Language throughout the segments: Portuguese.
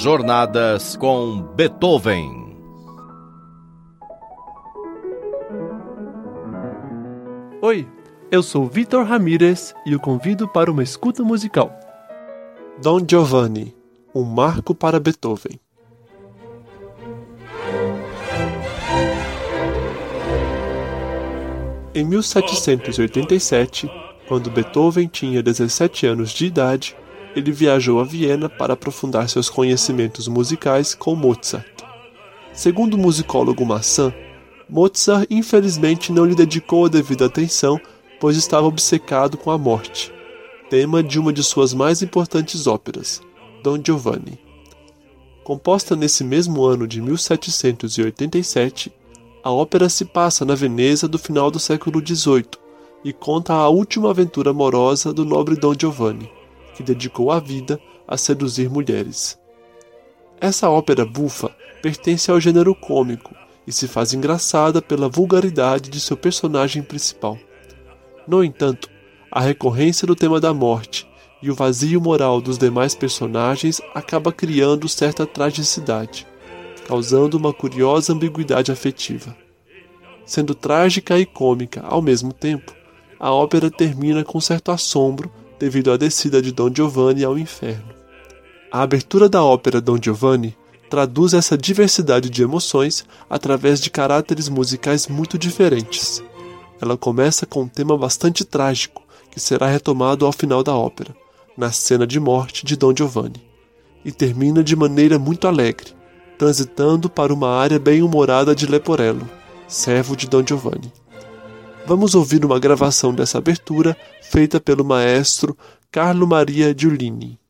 Jornadas com Beethoven. Oi, eu sou Vitor Ramírez e o convido para uma escuta musical. Don Giovanni, um marco para Beethoven. Em 1787, quando Beethoven tinha 17 anos de idade, ele viajou a Viena para aprofundar seus conhecimentos musicais com Mozart. Segundo o musicólogo Massin, Mozart infelizmente não lhe dedicou a devida atenção, pois estava obcecado com a morte, tema de uma de suas mais importantes óperas, Don Giovanni. Composta nesse mesmo ano de 1787, a ópera se passa na Veneza do final do século XVIII e conta a última aventura amorosa do nobre Don Giovanni que dedicou a vida a seduzir mulheres. Essa ópera bufa pertence ao gênero cômico e se faz engraçada pela vulgaridade de seu personagem principal. No entanto, a recorrência do tema da morte e o vazio moral dos demais personagens acaba criando certa tragicidade, causando uma curiosa ambiguidade afetiva. Sendo trágica e cômica ao mesmo tempo, a ópera termina com certo assombro devido à descida de Don Giovanni ao inferno. A abertura da ópera Don Giovanni traduz essa diversidade de emoções através de caráteres musicais muito diferentes. Ela começa com um tema bastante trágico, que será retomado ao final da ópera, na cena de morte de Don Giovanni, e termina de maneira muito alegre, transitando para uma área bem-humorada de Leporello, servo de Don Giovanni. Vamos ouvir uma gravação dessa abertura feita pelo maestro Carlo Maria Giulini.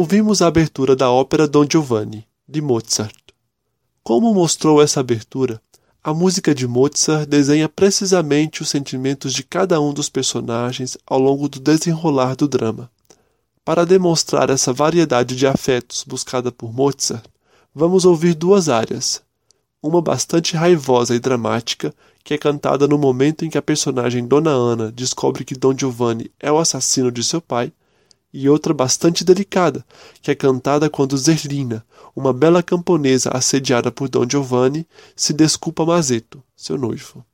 Ouvimos a abertura da ópera Don Giovanni, de Mozart. Como mostrou essa abertura, a música de Mozart desenha precisamente os sentimentos de cada um dos personagens ao longo do desenrolar do drama. Para demonstrar essa variedade de afetos buscada por Mozart, vamos ouvir duas áreas. Uma bastante raivosa e dramática, que é cantada no momento em que a personagem Dona Ana descobre que Dom Giovanni é o assassino de seu pai, e outra bastante delicada, que é cantada quando Zerlina, uma bela camponesa assediada por Dom Giovanni, se desculpa a Mazeto, seu noivo.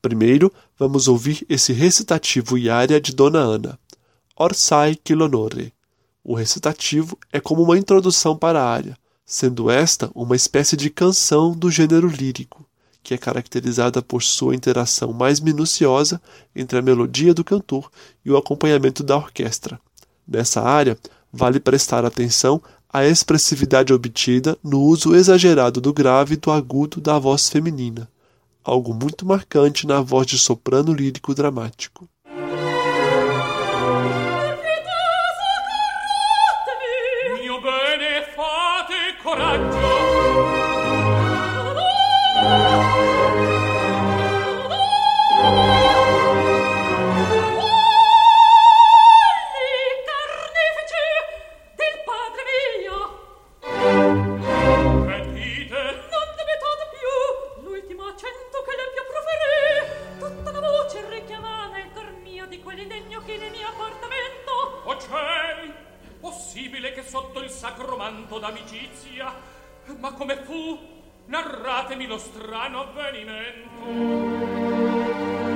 Primeiro, vamos ouvir esse recitativo e área de Dona Ana, Orsai Quilonore. O recitativo é como uma introdução para a área, sendo esta uma espécie de canção do gênero lírico, que é caracterizada por sua interação mais minuciosa entre a melodia do cantor e o acompanhamento da orquestra. Nessa área, vale prestar atenção à expressividade obtida no uso exagerado do grave e do agudo da voz feminina, algo muito marcante na voz de soprano lírico dramático. ma come fu narratemi lo strano avvenimento.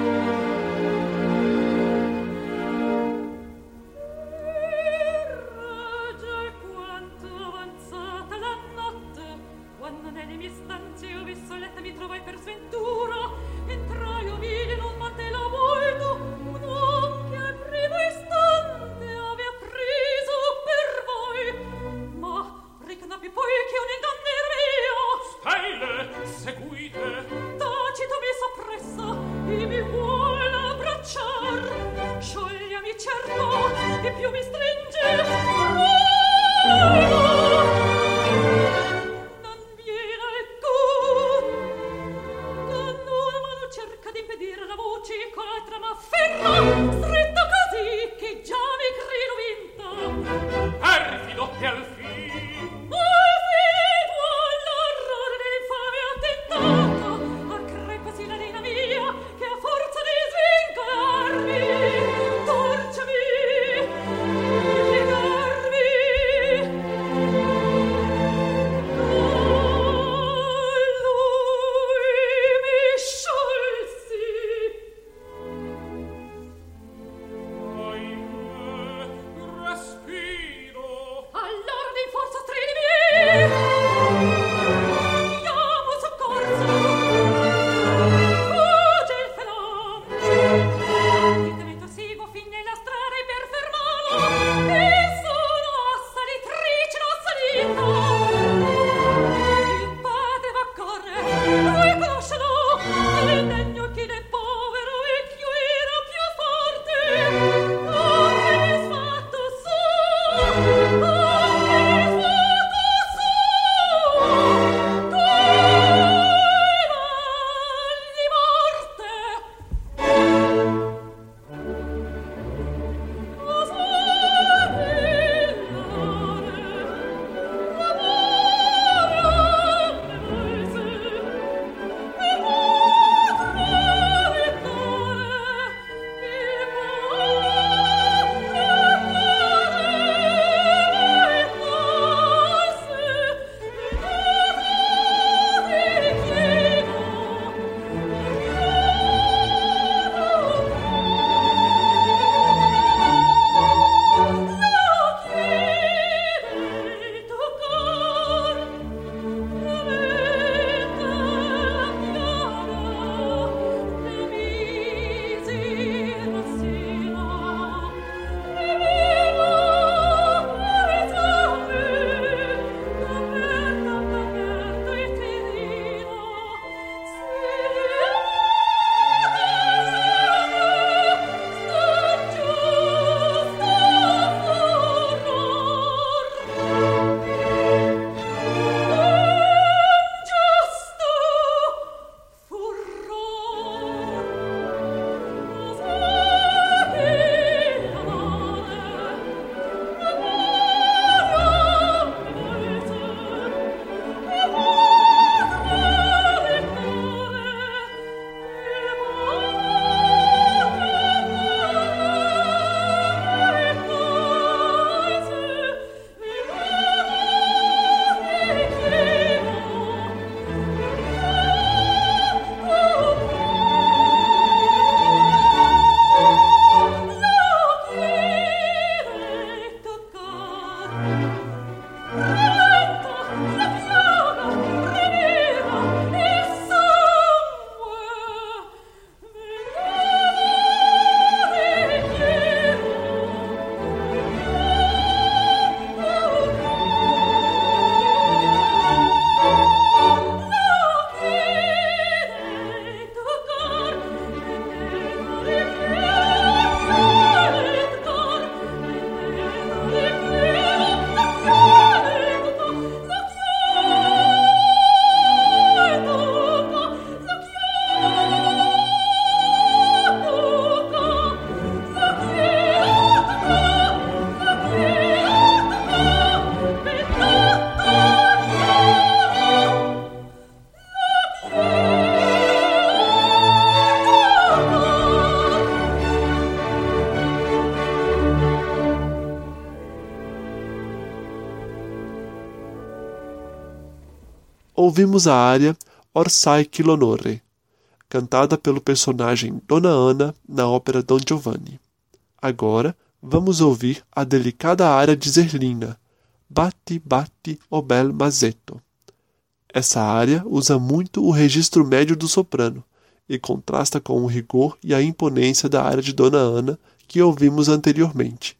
Ouvimos a área Orsai che l'onore, cantada pelo personagem Dona Ana na ópera Don Giovanni. Agora vamos ouvir a delicada área de Zerlina, Batti Batti o bel mazzetto. Essa área usa muito o registro médio do soprano e contrasta com o rigor e a imponência da área de Dona Ana que ouvimos anteriormente.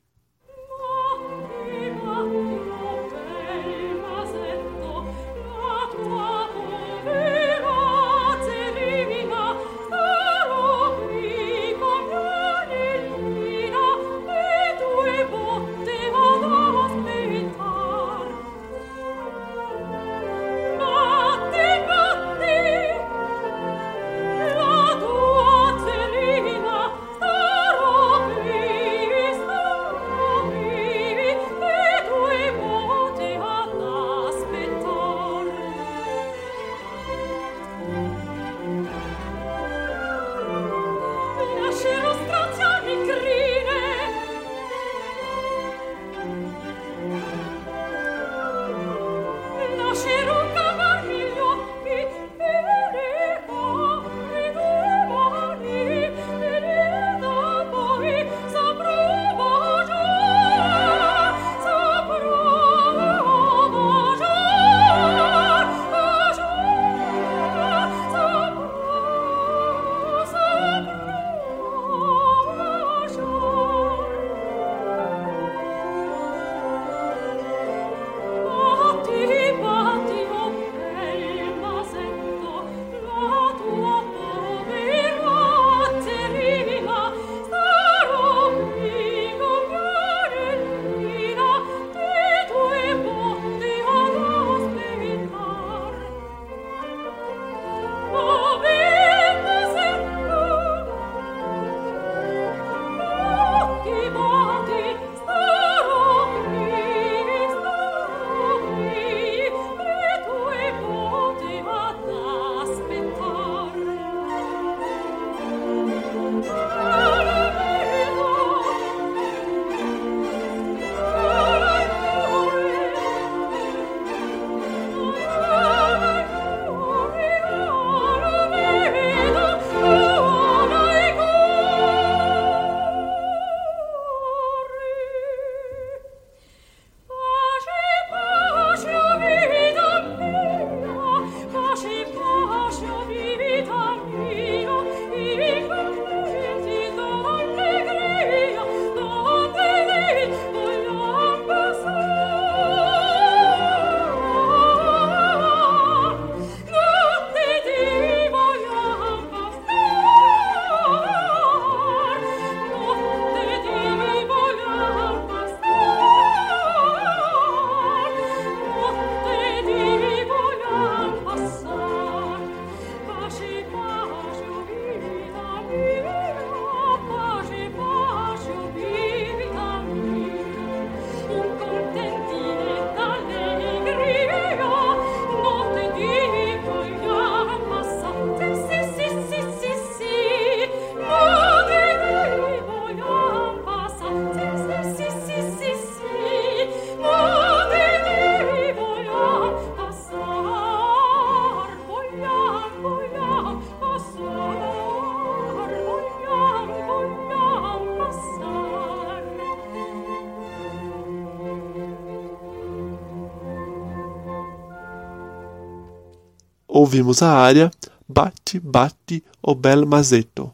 Ouvimos a área Bate, Bate o bel mazzetto,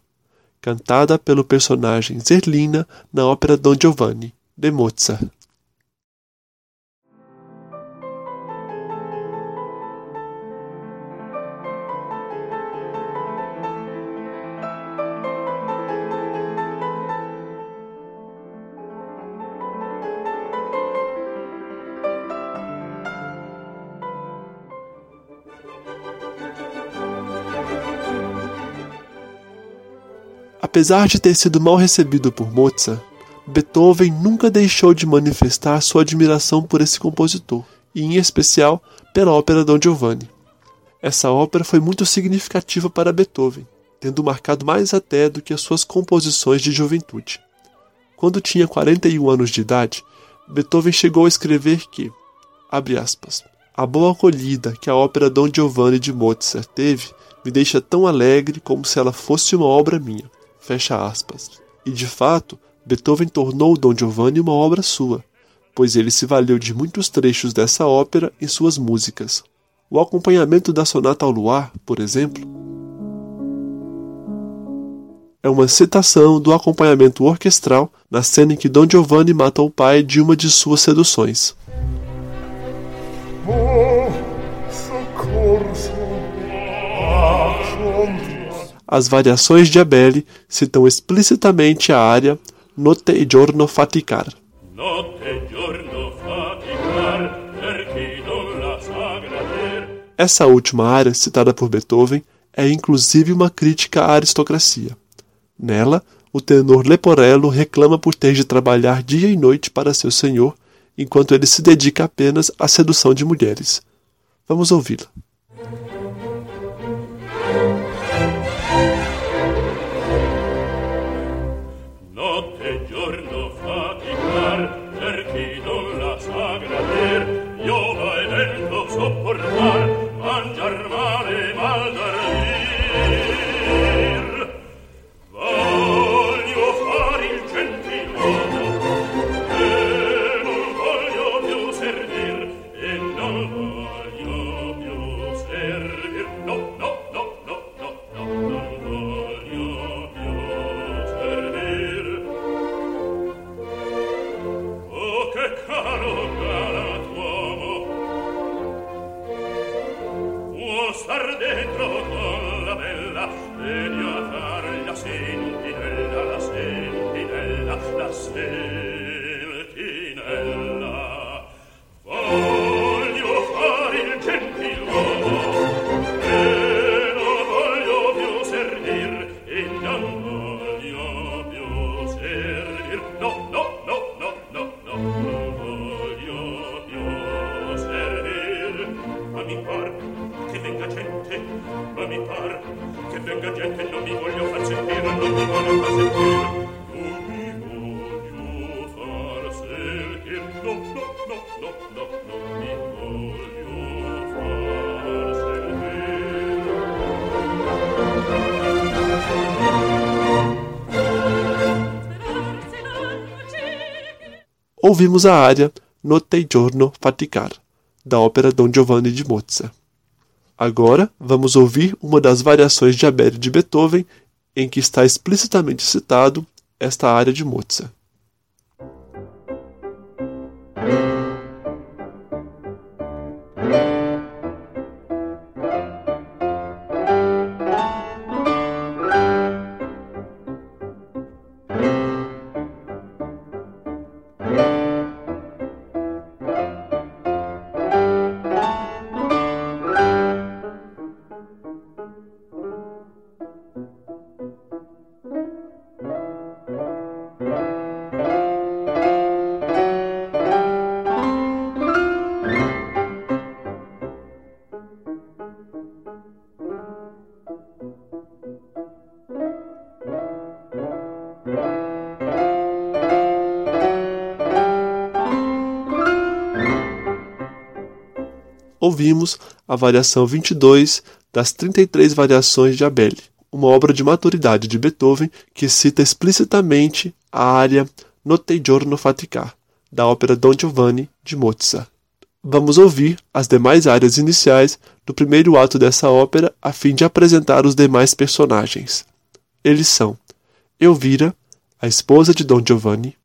cantada pelo personagem Zerlina na ópera Don Giovanni, de Mozart. Apesar de ter sido mal recebido por Mozart, Beethoven nunca deixou de manifestar sua admiração por esse compositor, e em especial pela ópera Don Giovanni. Essa ópera foi muito significativa para Beethoven, tendo marcado mais até do que as suas composições de juventude. Quando tinha 41 anos de idade, Beethoven chegou a escrever que, abre aspas, A boa acolhida que a ópera Don Giovanni de Mozart teve me deixa tão alegre como se ela fosse uma obra minha. Fecha aspas. E de fato, Beethoven tornou Don Giovanni uma obra sua, pois ele se valeu de muitos trechos dessa ópera em suas músicas. O acompanhamento da Sonata ao Luar, por exemplo, é uma citação do acompanhamento orquestral na cena em que Don Giovanni mata o pai de uma de suas seduções. As variações de Abele citam explicitamente a área Notte e giorno faticar. Essa última área, citada por Beethoven, é inclusive uma crítica à aristocracia. Nela, o tenor Leporello reclama por ter de trabalhar dia e noite para seu senhor, enquanto ele se dedica apenas à sedução de mulheres. Vamos ouvi-la. Ouvimos a área Notte giorno faticar, da ópera Don Giovanni de Mozart. Agora vamos ouvir uma das variações de Abele de Beethoven em que está explicitamente citado esta área de Mozart. Ouvimos a variação 22 das 33 variações de Abele, uma obra de maturidade de Beethoven que cita explicitamente a área Notte giorno faticar, da ópera Don Giovanni de Mozart. Vamos ouvir as demais áreas iniciais do primeiro ato dessa ópera a fim de apresentar os demais personagens. Eles são Elvira, a esposa de Don Giovanni,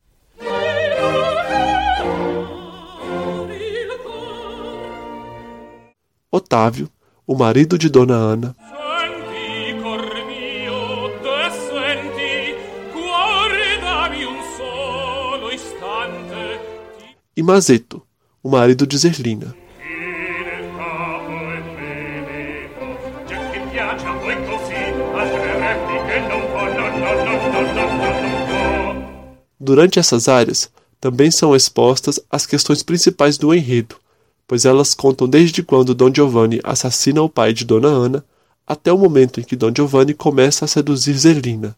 Otávio, o marido de Dona Ana. E Mazeto, o marido de Zerlina. Durante essas áreas, também são expostas as questões principais do enredo, pois elas contam desde quando Dom Giovanni assassina o pai de Dona Ana até o momento em que Dom Giovanni começa a seduzir Zelina,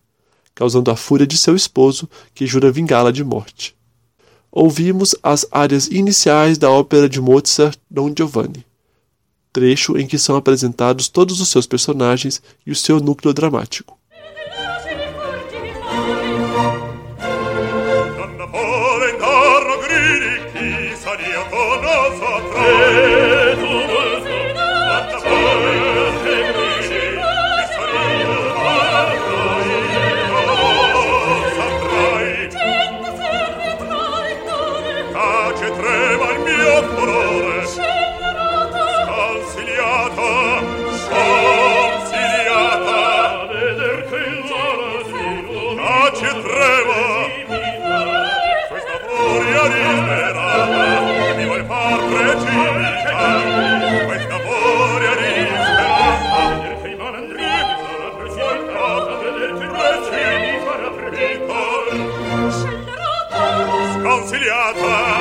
causando a fúria de seu esposo, que jura vingá-la de morte. Ouvimos as áreas iniciais da ópera de Mozart Dom Giovanni. trecho em que são apresentados todos os seus personagens e o seu núcleo dramático. rosa tra Vater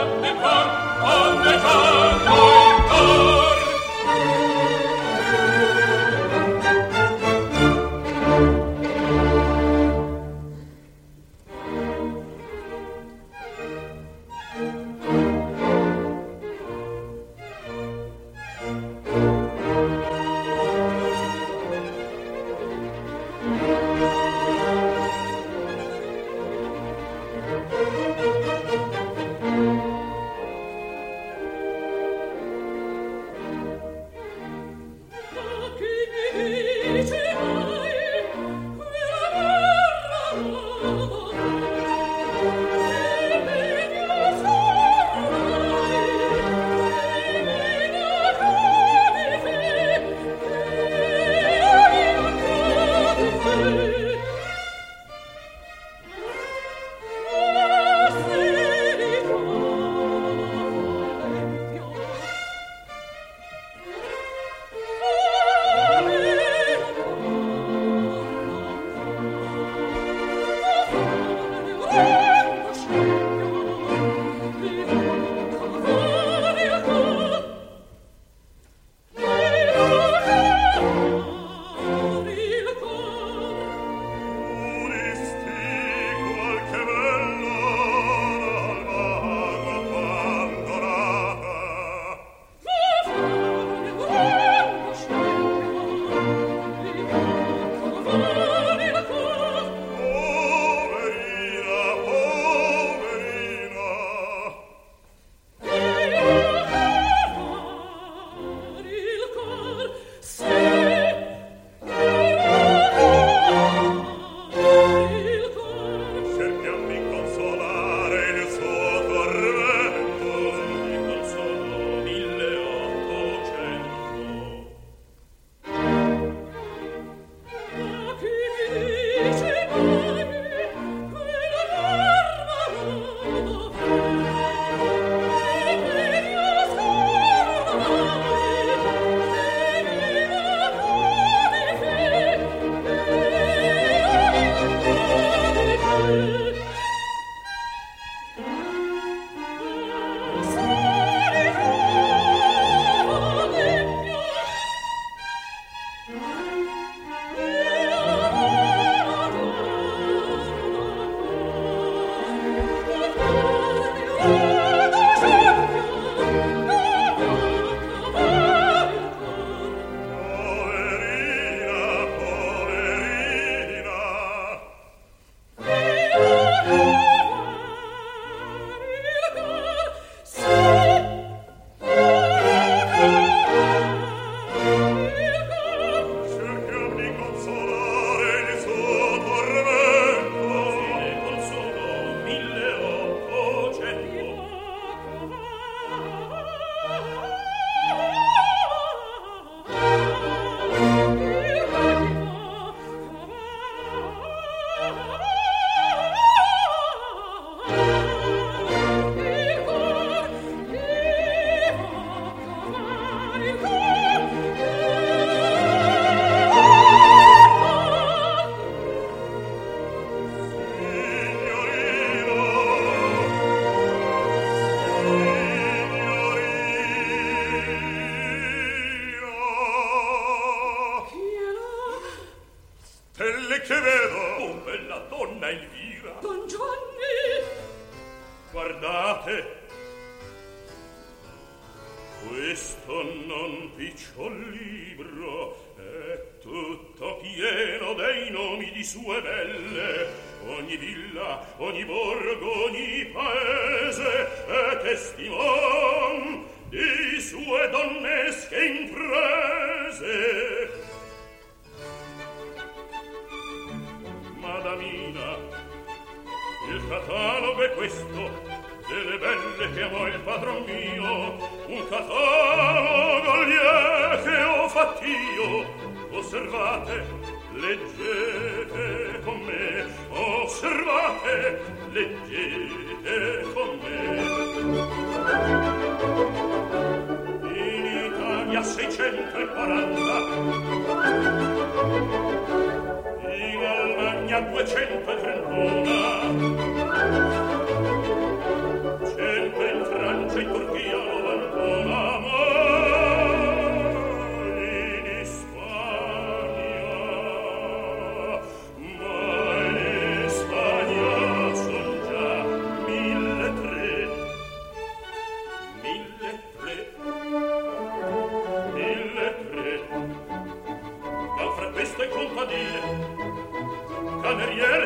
Amen.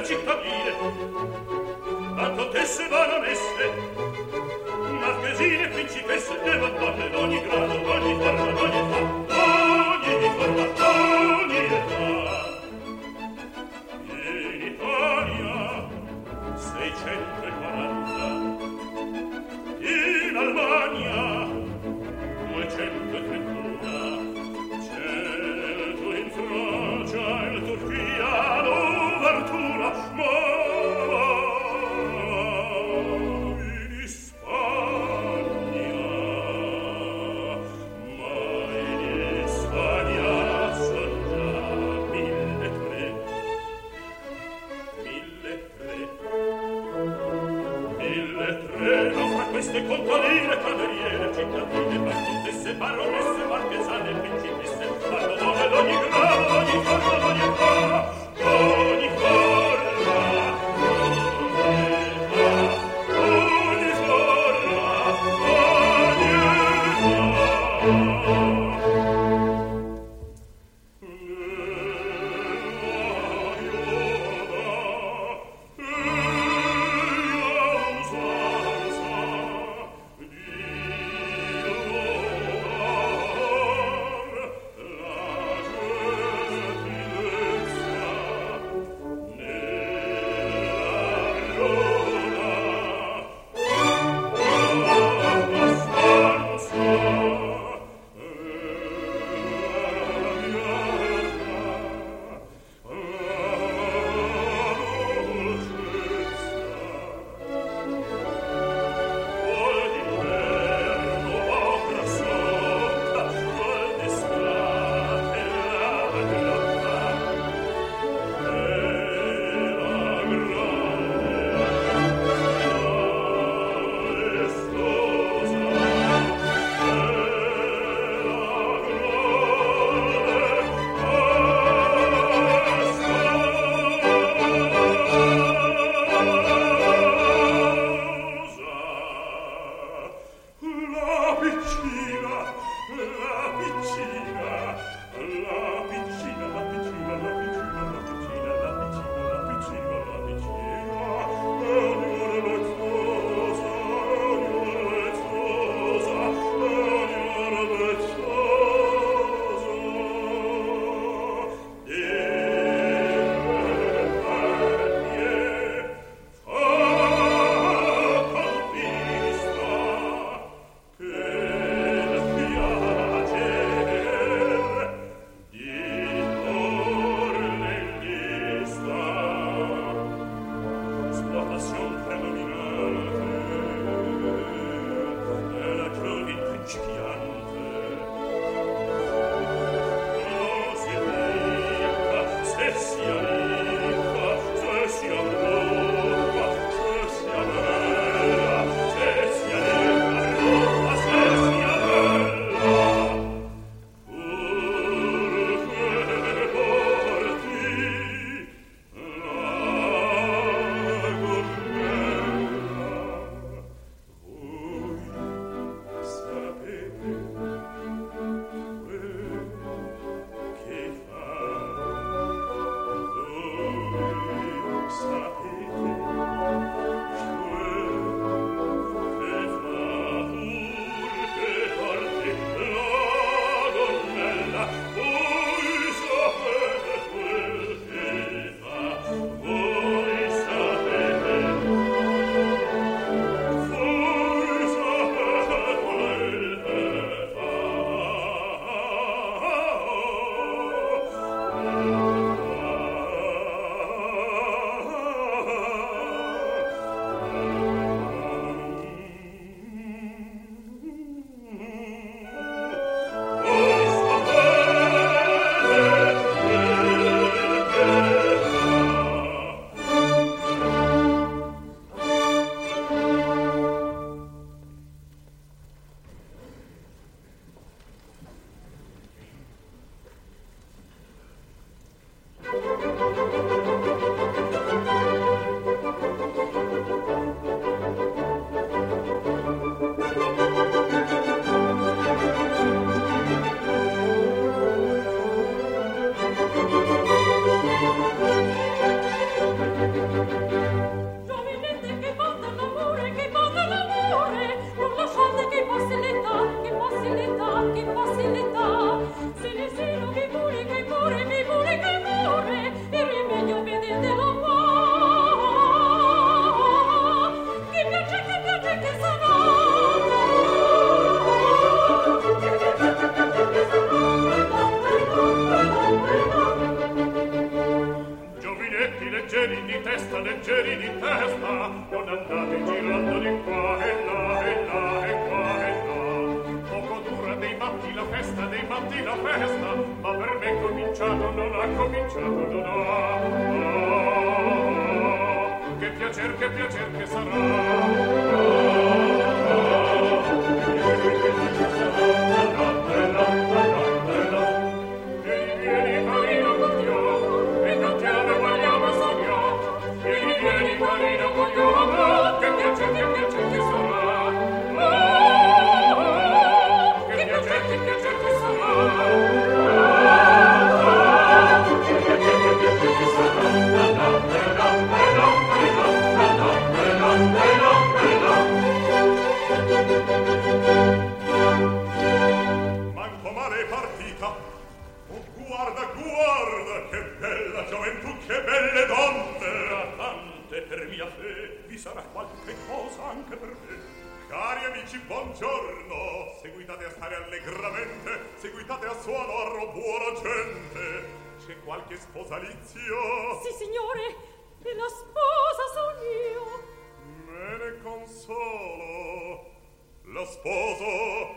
cittadine tanto tesse baronesse marchesine principesse e madonne ogni grado ogni forma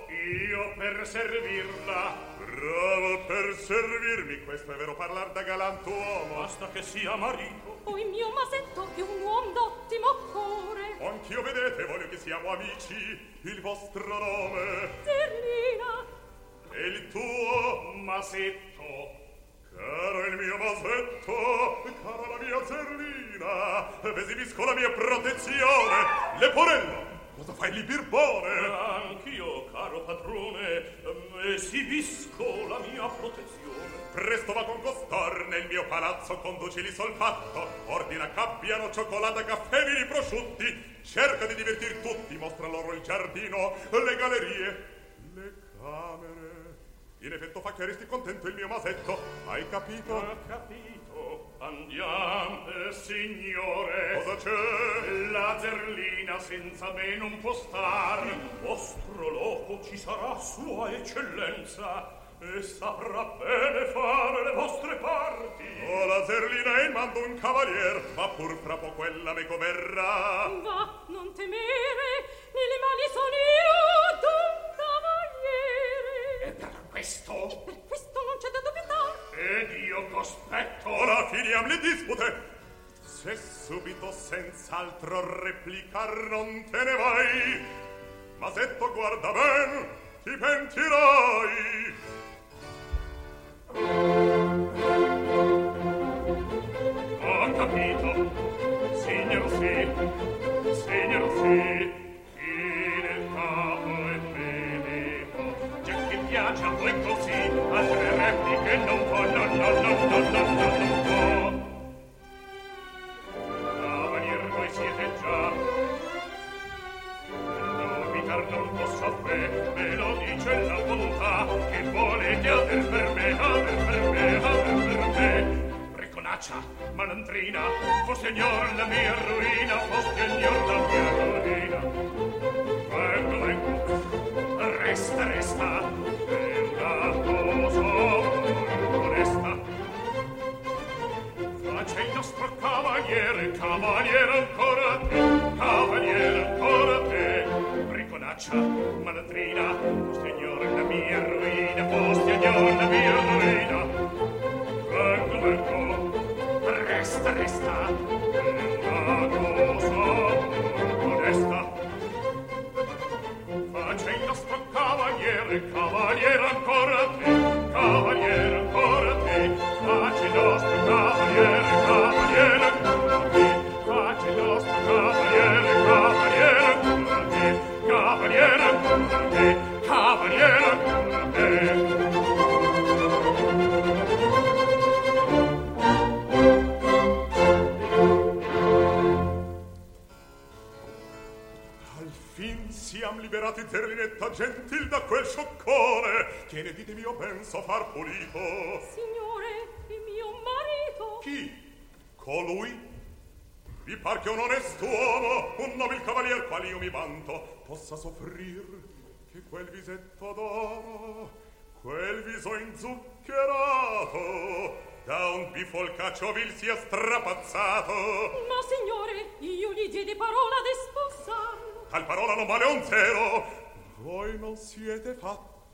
Io per servirla, Bravo per servirmi, questo è vero parlar da galantuomo. basta che sia marito. O il mio masetto che un uom d'ottimo cuore. Anch'io vedete, voglio che siamo amici. Il vostro nome Zerlina, e il tuo, Masetto, caro il mio masetto, cara la mia zerlina. Esibisco la mia protezione. Leporello, cosa fai lì, birbone? anch'io, caro padrone, esibisco la mia protezione. Presto va con costar nel mio palazzo, conducili sol fatto. Ordina c'abbiano cioccolata, caffè, vini, prosciutti. Cerca di divertir tutti, mostra loro il giardino, le gallerie, le camere. In effetto fa che resti contento il mio masetto. Hai capito? Ho capito, andiamo, eh, signore. Cosa c'è? La zerlina senza me non può star. Il vostro loco ci sarà sua eccellenza e saprà bene fare le vostre parti. Oh, la zerlina è in mando un cavalier, ma pur fra poco ella me verrà. va, non temere, nelle mani son io d'un cavaliere. E per questo, Per questo non c'è da dubitare. ed io cospetto. Ora finiam le dispute. Se subito senz'altro replicar non te ne vai, Masetto guarda ben, ti pentirai. Ho capito, signor sì, signor sì, piace a voi così, altre repliche non può, no, no, no, no, no, no, non può. Cavalier voi siete già, dubitar non posso a fe, me lo dice la bontà, che volete aver per me, aver per me, aver per me. Reconaccia, malandrina, fu signor la mia ruina, fu signor la mia ruina. Vengo, vengo, resta, resta, Cavaliere ancora a te, cavaliere ancora te, briconaccia, malandrina, o signore. Scioccone, che ne dite mio ben so far pulito. Signore, il mio marito. Chi? Colui? Vi par che un onest'uomo, un nobil cavalier qual io mi vanto, possa soffrir che quel visetto d'oro, quel viso inzuccherato, Da un bifolcaccio vil sia strapazzato. Ma signore, io gli diedi parola di sposarlo. Tal parola non vale un zero. Voi non siete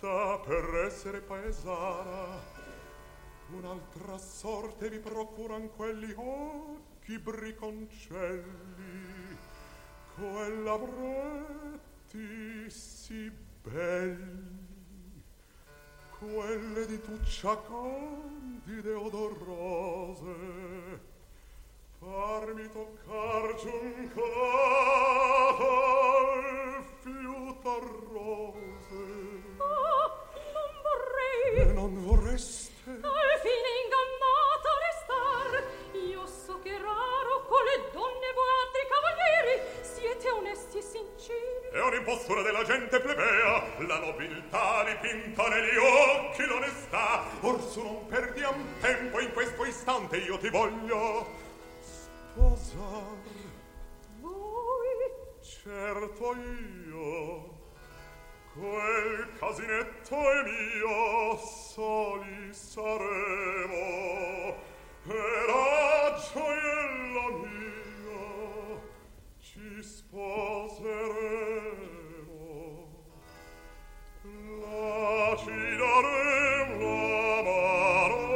fatta per essere paesana. Un'altra sorte vi procuran quelli occhi briconcelli. Quella bretti sì belli. Quelle di tuccia candide odorose. Farmi toccar giuncato al fiuto rose. Vorrei. E non vorreste? Al fine ingannata restar. Io so che raro con le donne voi altri cavalieri siete onesti e sinceri. È un'impostura della gente plebea, la nobiltà dipinta negli occhi l'onestà. Or su non perdiam tempo in questo istante, io ti voglio sposar. Voi Certo io, Quel casinetto è mio, soli saremo, e la gioiella mia ci sposeremo. La ci daremo l'amaro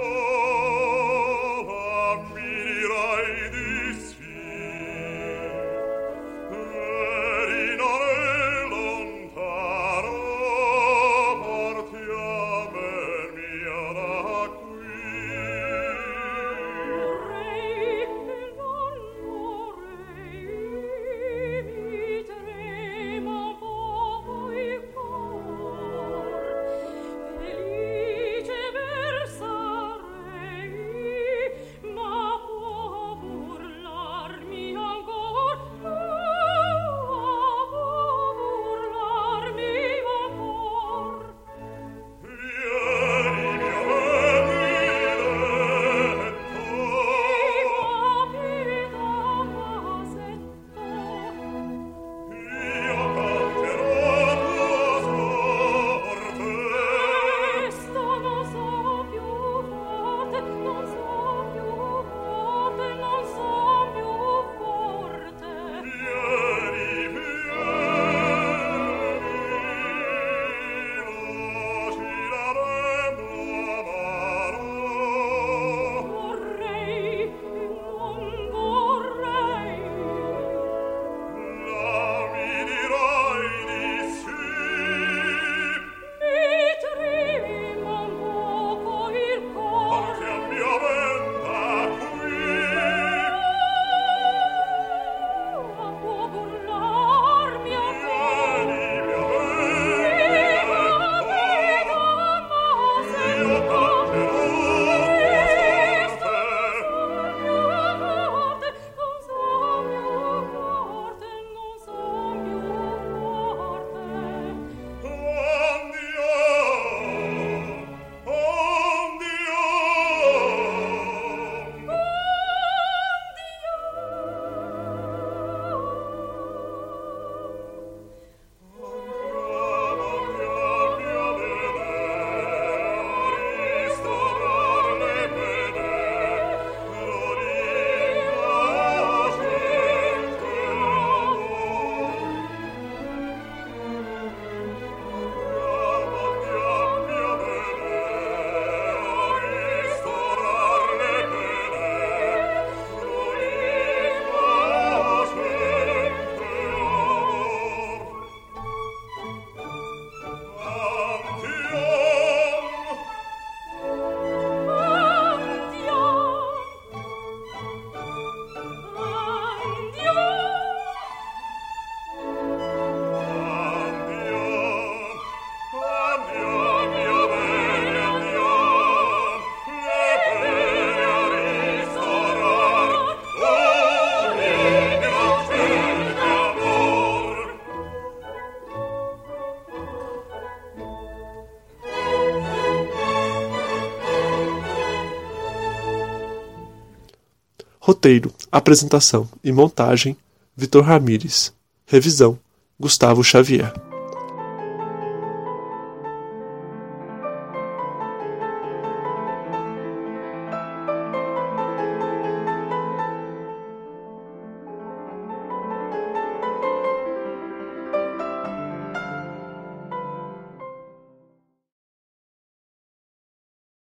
Roteiro, apresentação e montagem: Vitor Ramires. Revisão: Gustavo Xavier.